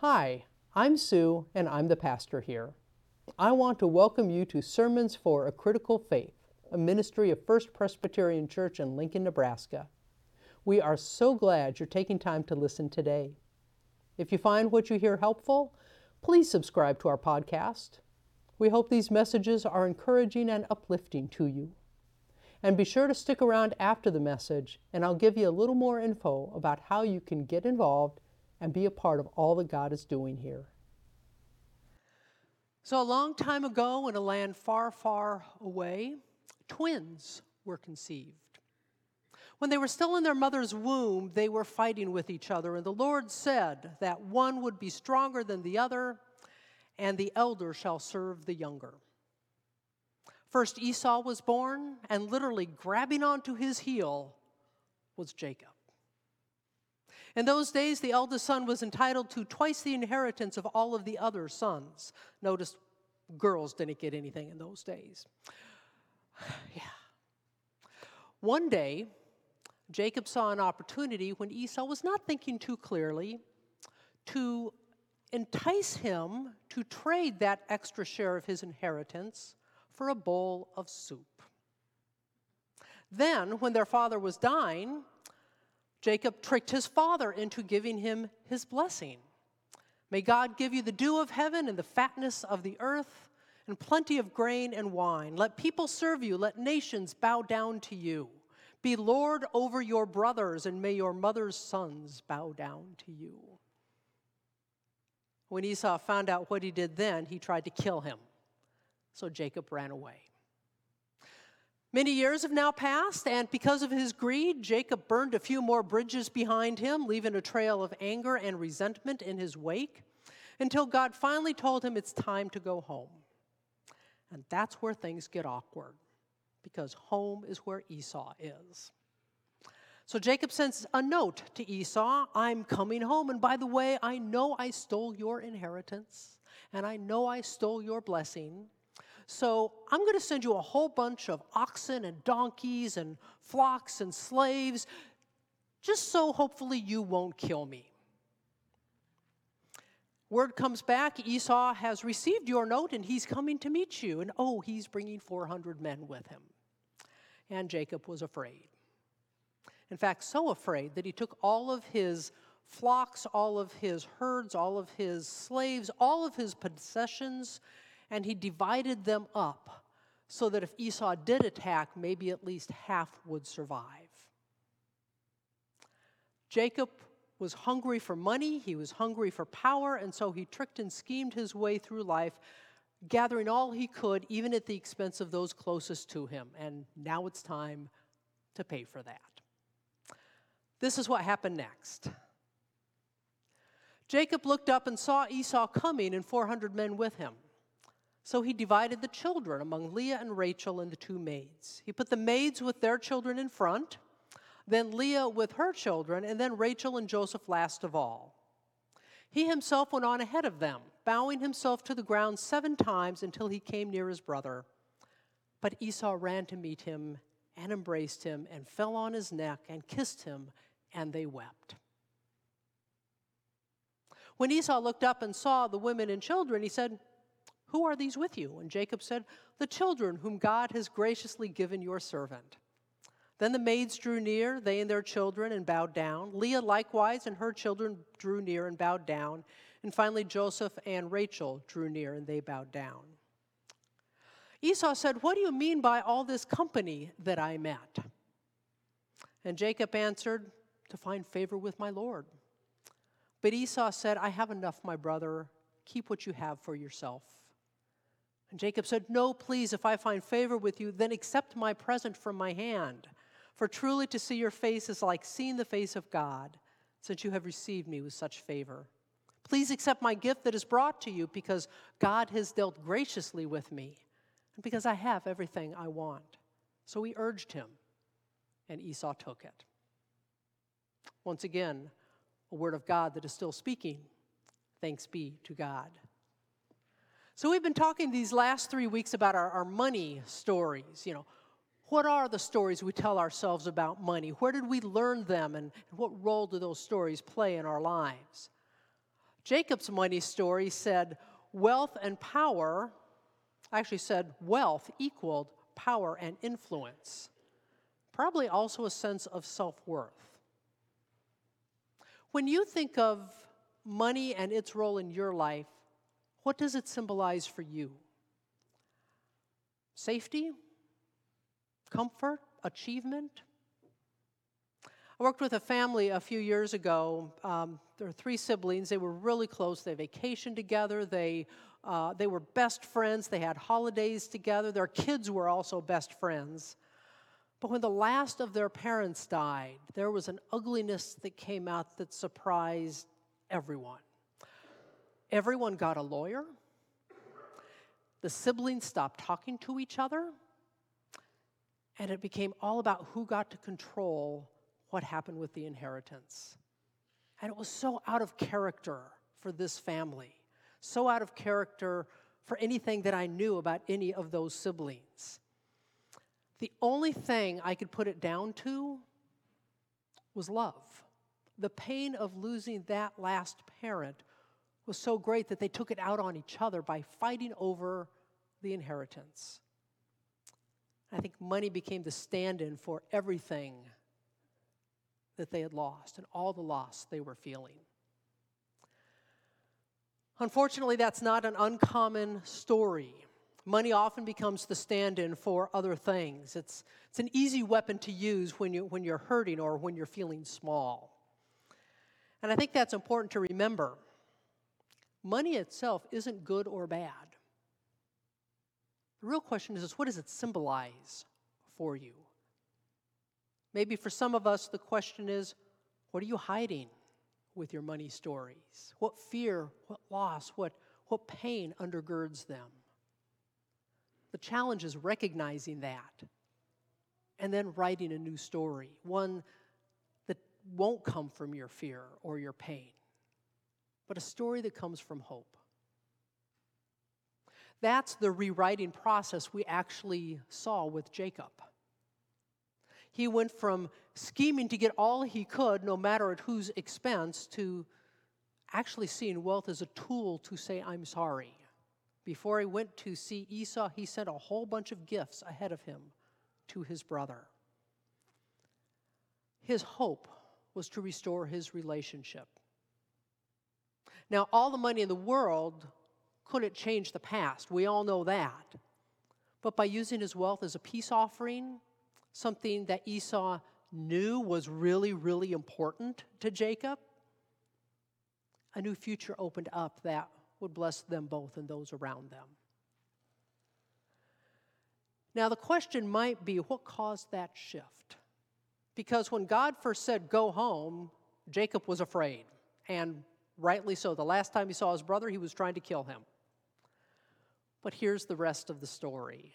Hi, I'm Sue, and I'm the pastor here. I want to welcome you to Sermons for a Critical Faith, a ministry of First Presbyterian Church in Lincoln, Nebraska. We are so glad you're taking time to listen today. If you find what you hear helpful, please subscribe to our podcast. We hope these messages are encouraging and uplifting to you. And be sure to stick around after the message, and I'll give you a little more info about how you can get involved and be a part of all that God is doing here. So, a long time ago, in a land far, far away, twins were conceived. When they were still in their mother's womb, they were fighting with each other, and the Lord said that one would be stronger than the other, and the elder shall serve the younger. First, Esau was born, and literally grabbing onto his heel was Jacob. In those days, the eldest son was entitled to twice the inheritance of all of the other sons. Notice girls didn't get anything in those days. yeah. One day, Jacob saw an opportunity when Esau was not thinking too clearly to entice him to trade that extra share of his inheritance for a bowl of soup. Then, when their father was dying, Jacob tricked his father into giving him his blessing. May God give you the dew of heaven and the fatness of the earth and plenty of grain and wine. Let people serve you, let nations bow down to you. Be Lord over your brothers, and may your mother's sons bow down to you. When Esau found out what he did then, he tried to kill him. So Jacob ran away. Many years have now passed, and because of his greed, Jacob burned a few more bridges behind him, leaving a trail of anger and resentment in his wake, until God finally told him it's time to go home. And that's where things get awkward, because home is where Esau is. So Jacob sends a note to Esau I'm coming home, and by the way, I know I stole your inheritance, and I know I stole your blessing. So I'm going to send you a whole bunch of oxen and donkeys and flocks and slaves, just so hopefully you won't kill me. Word comes back Esau has received your note and he's coming to meet you. And oh, he's bringing 400 men with him. And Jacob was afraid. In fact, so afraid that he took all of his flocks, all of his herds, all of his slaves, all of his possessions, and he divided them up so that if Esau did attack, maybe at least half would survive. Jacob was hungry for money, he was hungry for power, and so he tricked and schemed his way through life, gathering all he could, even at the expense of those closest to him. And now it's time to pay for that. This is what happened next. Jacob looked up and saw Esau coming and 400 men with him. So he divided the children among Leah and Rachel and the two maids. He put the maids with their children in front, then Leah with her children, and then Rachel and Joseph last of all. He himself went on ahead of them, bowing himself to the ground seven times until he came near his brother. But Esau ran to meet him and embraced him and fell on his neck and kissed him, and they wept. When Esau looked up and saw the women and children, he said, who are these with you? And Jacob said, The children whom God has graciously given your servant. Then the maids drew near, they and their children, and bowed down. Leah likewise and her children drew near and bowed down. And finally, Joseph and Rachel drew near and they bowed down. Esau said, What do you mean by all this company that I met? And Jacob answered, To find favor with my Lord. But Esau said, I have enough, my brother. Keep what you have for yourself. And Jacob said, No, please, if I find favor with you, then accept my present from my hand. For truly to see your face is like seeing the face of God, since you have received me with such favor. Please accept my gift that is brought to you, because God has dealt graciously with me, and because I have everything I want. So he urged him, and Esau took it. Once again, a word of God that is still speaking. Thanks be to God. So we've been talking these last three weeks about our, our money stories. You know, what are the stories we tell ourselves about money? Where did we learn them, and, what role do those stories play in our lives? Jacob's money story said wealth and power, actually said wealth equaled power and influence. Probably also a sense of self worth. When you think of money and its role in your life, what does it symbolize for you? Safety? Comfort? Achievement? I worked with a family a few years ago. Um, there were three siblings. They were really close. They vacationed together. They, uh, they were best friends. They had holidays together. Their kids were also best friends. But when the last of their parents died, there was an ugliness that came out that surprised everyone. Everyone got a lawyer. The siblings stopped talking to each other. And it became all about who got to control what happened with the inheritance. And it was so out of character for this family, so out of character for anything that I knew about any of those siblings. The only thing I could put it down to was love. The pain of losing that last parent was so great that they took it out on each other by fighting over the inheritance. I think money became the stand in for everything that they had lost and all the loss they were feeling. Unfortunately, that's not an uncommon story. Money often becomes the stand in for other things. It's, it's an easy weapon to use when, you, when you're hurting or when you're feeling small. And I think that's important to remember. Money itself isn't good or bad. The real question is, is what does it symbolize for you? Maybe for some of us, the question is what are you hiding with your money stories? What fear, what loss, what, what pain undergirds them? The challenge is recognizing that and then writing a new story, one that won't come from your fear or your pain, but a story that comes from hope. That's the rewriting process we actually saw with Jacob. He went from scheming to get all he could, no matter at whose expense, to actually seeing wealth as a tool to say, I'm sorry. Before he went to see Esau, he sent a whole bunch of gifts ahead of him to his brother. His hope was to restore his relationship. Now, all the money in the world couldn't change the past. We all know that. But by using his wealth as a peace offering, something that Esau knew was really, really important to Jacob, a new future opened up that would bless them both and those around them. Now, the question might be what caused that shift? Because when God first said, Go home, Jacob was afraid, and rightly so. The last time he saw his brother, he was trying to kill him. But here's the rest of the story.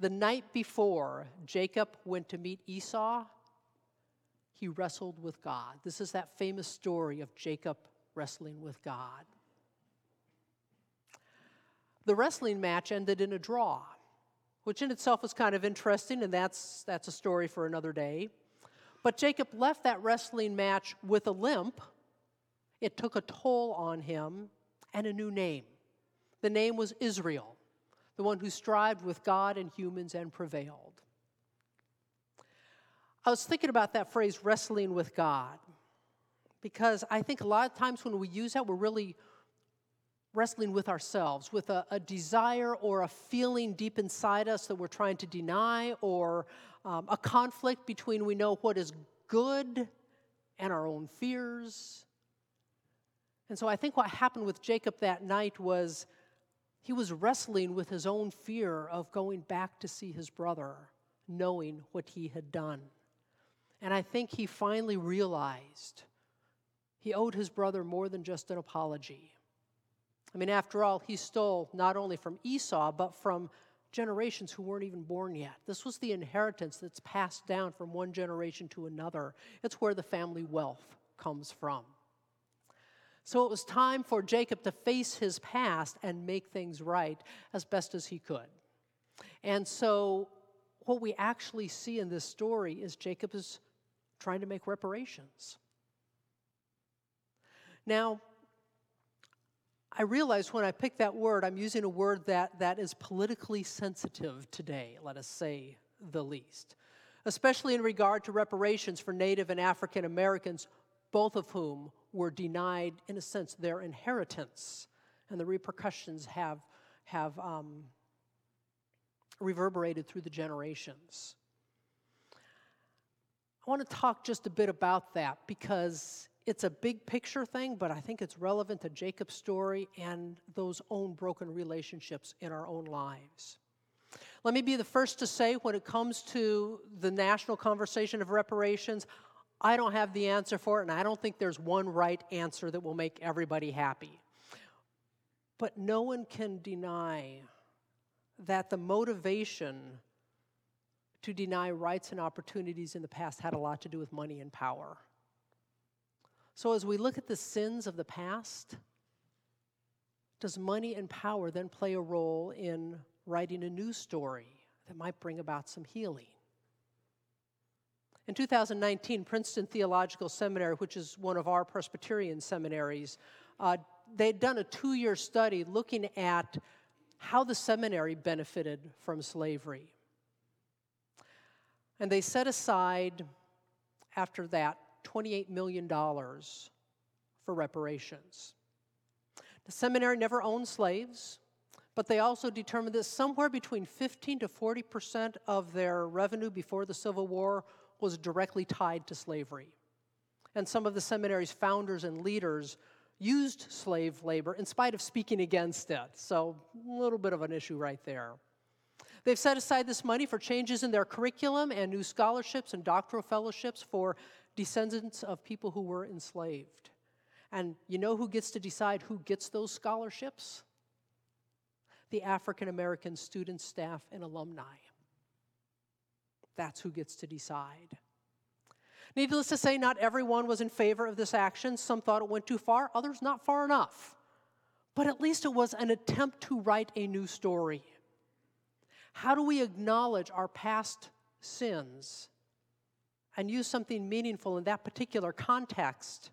The night before Jacob went to meet Esau, he wrestled with God. This is that famous story of Jacob wrestling with God. The wrestling match ended in a draw, which in itself was kind of interesting, and that's, that's a story for another day. But Jacob left that wrestling match with a limp. It took a toll on him and a new name. The name was Israel the one who strived with God and humans and prevailed. I was thinking about that phrase, wrestling with God, because I think a lot of times when we use that, we're really wrestling with ourselves, with a, a desire or a feeling deep inside us that we're trying to deny, or um, a conflict between we know what is good and our own fears. And so I think what happened with Jacob that night was he was wrestling with his own fear of going back to see his brother, knowing what he had done. And I think he finally realized he owed his brother more than just an apology. I mean, after all, he stole not only from Esau, but from generations who weren't even born yet. This was the inheritance that's passed down from one generation to another. It's where the family wealth comes from. So it was time for Jacob to face his past and make things right as best as he could. And so, what we actually see in this story is Jacob is trying to make reparations. Now, I realize when I pick that word, I'm using a word that, that is politically sensitive today, let us say the least, especially in regard to reparations for Native and African Americans, both of whom were denied, in a sense, their inheritance. And the repercussions have, have um, reverberated through the generations. I want to talk just a bit about that because it's a big picture thing, but I think it's relevant to Jacob's story and those own broken relationships in our own lives. Let me be the first to say when it comes to the national conversation of reparations, I don't have the answer for it, and I don't think there's one right answer that will make everybody happy. But no one can deny that the motivation to deny rights and opportunities in the past had a lot to do with money and power. So, as we look at the sins of the past, does money and power then play a role in writing a new story that might bring about some healing? In 2019, Princeton Theological Seminary, which is one of our Presbyterian seminaries, uh, they'd done a two year study looking at how the seminary benefited from slavery. And they set aside, after that, $28 million for reparations. The seminary never owned slaves, but they also determined that somewhere between 15 to 40 percent of their revenue before the Civil War was directly tied to slavery. And some of the seminary's founders and leaders used slave labor in spite of speaking against it. So, a little bit of an issue right there. They've set aside this money for changes in their curriculum and new scholarships and doctoral fellowships for descendants of people who were enslaved. And you know who gets to decide who gets those scholarships? The African American students, staff, and alumni. That's who gets to decide. Needless to say, not everyone was in favor of this action. Some thought it went too far, others not far enough. But at least it was an attempt to write a new story. How do we acknowledge our past sins and use something meaningful in that particular context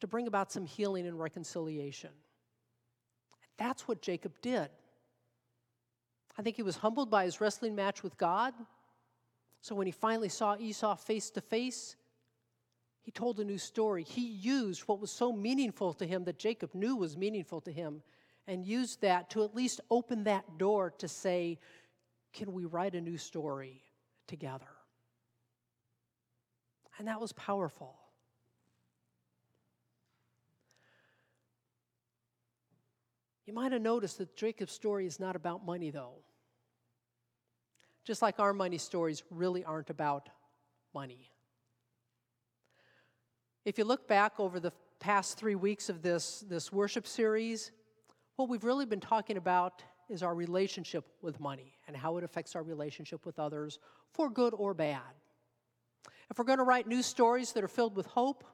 to bring about some healing and reconciliation. That's what Jacob did. I think he was humbled by his wrestling match with God. So when he finally saw Esau face to face, he told a new story. He used what was so meaningful to him that Jacob knew was meaningful to him and used that to at least open that door to say, Can we write a new story together? And that was powerful. You might have noticed that Jacob's story is not about money, though. Just like our money stories really aren't about money. If you look back over the past three weeks of this, this worship series, what we've really been talking about is our relationship with money and how it affects our relationship with others, for good or bad. If we're going to write new stories that are filled with hope,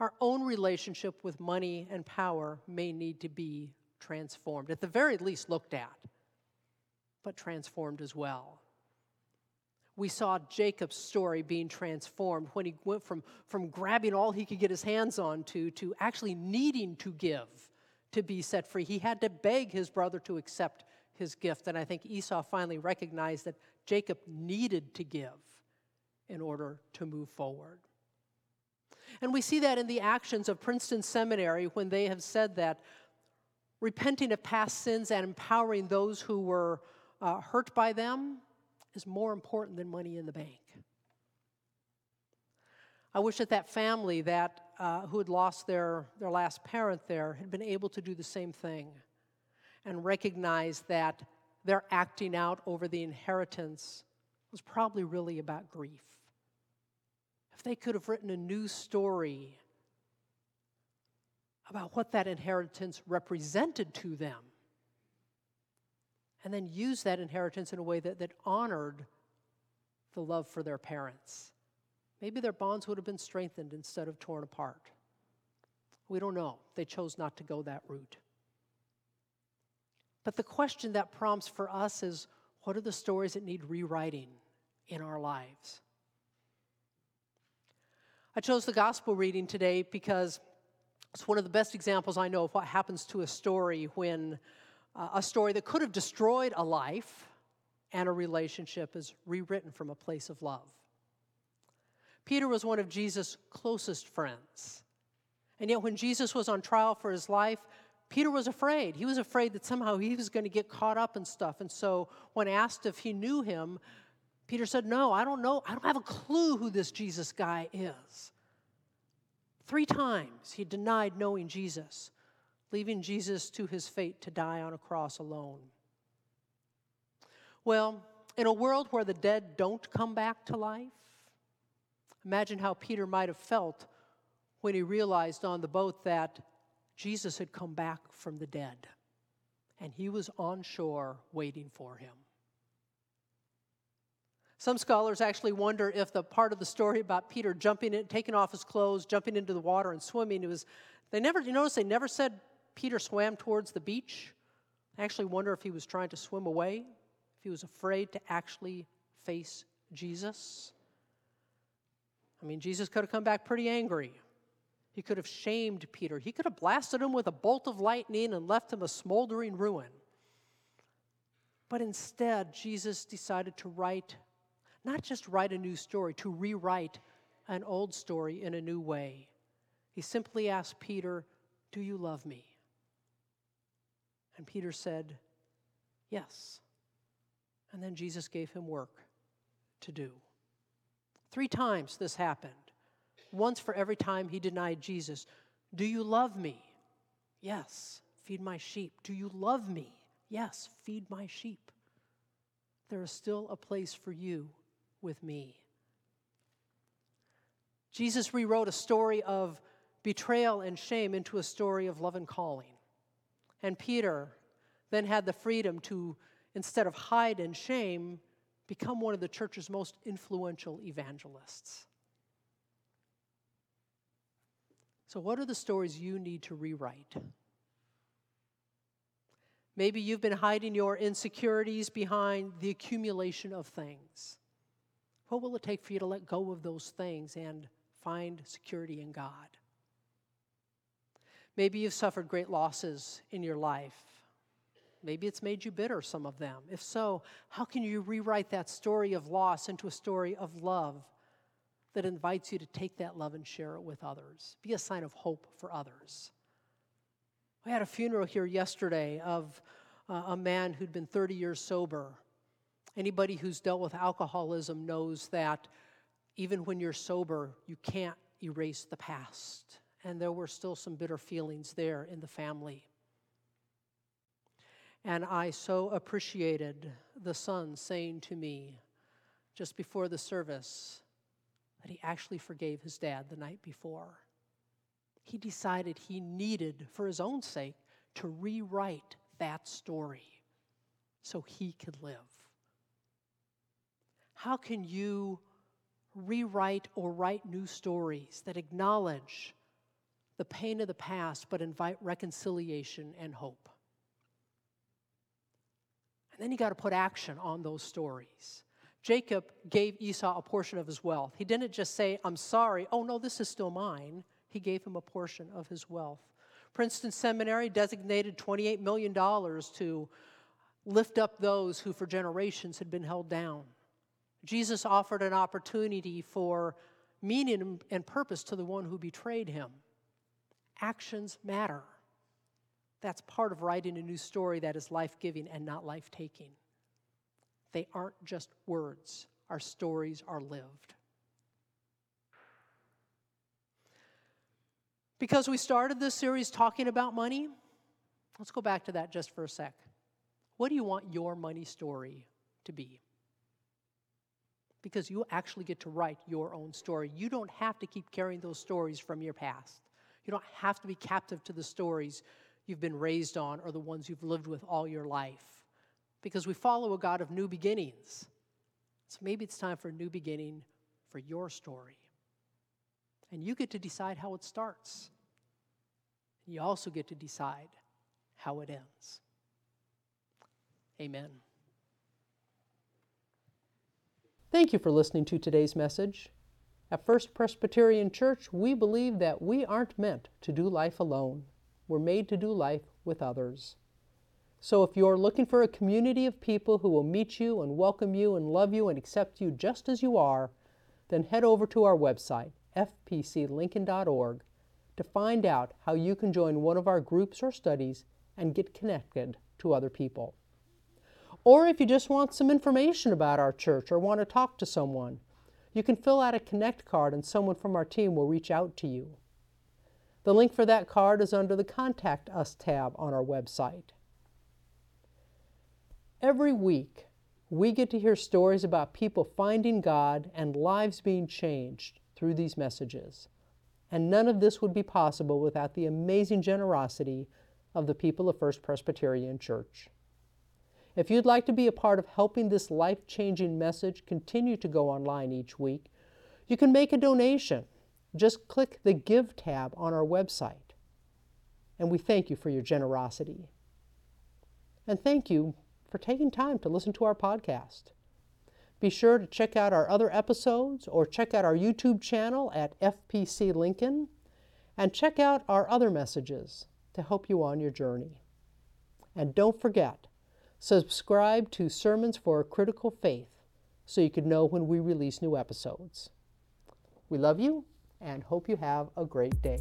our own relationship with money and power may need to be transformed, at the very least, looked at, but transformed as well. We saw Jacob's story being transformed when he went from, from grabbing all he could get his hands on to, to actually needing to give to be set free. He had to beg his brother to accept his gift. And I think Esau finally recognized that Jacob needed to give in order to move forward. And we see that in the actions of Princeton Seminary when they have said that repenting of past sins and empowering those who were uh, hurt by them is more important than money in the bank. I wish that that family that uh, who had lost their, their last parent there had been able to do the same thing and recognize that their acting out over the inheritance was probably really about grief if they could have written a new story about what that inheritance represented to them, and then use that inheritance in a way that, that honored the love for their parents. Maybe their bonds would have been strengthened instead of torn apart. We don't know. They chose not to go that route. But the question that prompts for us is what are the stories that need rewriting in our lives? I chose the gospel reading today because It's one of the best examples I know of what happens to a story when uh, a story that could have destroyed a life and a relationship is rewritten from a place of love. Peter was one of Jesus' closest friends. And yet, when Jesus was on trial for his life, Peter was afraid. He was afraid that somehow he was going to get caught up in stuff. And so, when asked if he knew him, Peter said, No, I don't know. I don't have a clue who this Jesus guy is. Three times he denied knowing Jesus, leaving Jesus to his fate to die on a cross alone. Well, in a world where the dead don't come back to life, imagine how Peter might have felt when he realized on the boat that Jesus had come back from the dead and he was on shore waiting for him. Some scholars actually wonder if the part of the story about Peter jumping in, taking off his clothes, jumping into the water, and swimming, it was, they never, you notice they never said Peter swam towards the beach. I actually wonder if he was trying to swim away, if he was afraid to actually face Jesus. I mean, Jesus could have come back pretty angry. He could have shamed Peter. He could have blasted him with a bolt of lightning and left him a smoldering ruin. But instead, Jesus decided to write not just write a new story, to rewrite an old story in a new way. He simply asked Peter, Do you love me? And Peter said, Yes. And then Jesus gave him work to do. Three times this happened. Once for every time he denied Jesus. Do you love me? Yes. Feed my sheep. Do you love me? Yes. Feed my sheep. There is still a place for you with me. Jesus rewrote a story of betrayal and shame into a story of love and calling. And Peter then had the freedom to, instead of hide in shame, become one of the church's most influential evangelists. So, what are the stories you need to rewrite? Maybe you've been hiding your insecurities behind the accumulation of things. What will it take for you to let go of those things and find security in God? Maybe you've suffered great losses in your life. Maybe it's made you bitter, some of them. If so, how can you rewrite that story of loss into a story of love that invites you to take that love and share it with others? Be a sign of hope for others. We had a funeral here yesterday of uh, a man who'd been 30 years sober Anybody who's dealt with alcoholism knows that even when you're sober, you can't erase the past. And there were still some bitter feelings there in the family. And I so appreciated the son saying to me just before the service that he actually forgave his dad the night before. He decided he needed, for his own sake, to rewrite that story so he could live. How can you rewrite or write new stories that acknowledge the pain of the past but invite reconciliation and hope? And then you got to put action on those stories. Jacob gave Esau a portion of his wealth. He didn't just say, I'm sorry, oh no, this is still mine. He gave him a portion of his wealth. Princeton Seminary designated $28 million to lift up those who for generations had been held down. Jesus offered an opportunity for meaning and purpose to the one who betrayed him. Actions matter. That's part of writing a new story that is life giving and not life taking. They aren't just words, our stories are lived. Because we started this series talking about money, let's go back to that just for a sec. What do you want your money story to be? because you actually get to write your own story. You don't have to keep carrying those stories from your past. You don't have to be captive to the stories you've been raised on or the ones you've lived with all your life because we follow a God of new beginnings. So maybe it's time for a new beginning for your story. And you get to decide how it starts. You also get to decide how it ends. Amen. Thank you for listening to today's message. At First Presbyterian Church, we believe that we aren't meant to do life alone. We're made to do life with others. So if you're looking for a community of people who will meet you and welcome you and love you and accept you just as you are, then head over to our website, fpclincoln.org, to find out how you can join one of our groups or studies and get connected to other people. Or if you just want some information about our church or want to talk to someone, you can fill out a Connect card and someone from our team will reach out to you. The link for that card is under the Contact Us tab on our website. Every week, we get to hear stories about people finding God and lives being changed through these messages. And none of this would be possible without the amazing generosity of the people of First Presbyterian Church. If you'd like to be a part of helping this life changing message continue to go online each week, you can make a donation. Just click the Give tab on our website. And we thank you for your generosity. And thank you for taking time to listen to our podcast. Be sure to check out our other episodes or check out our YouTube channel at FPC Lincoln and check out our other messages to help you on your journey. And don't forget, subscribe to Sermons for a Critical Faith so you can know when we release new episodes. We love you and hope you have a great day.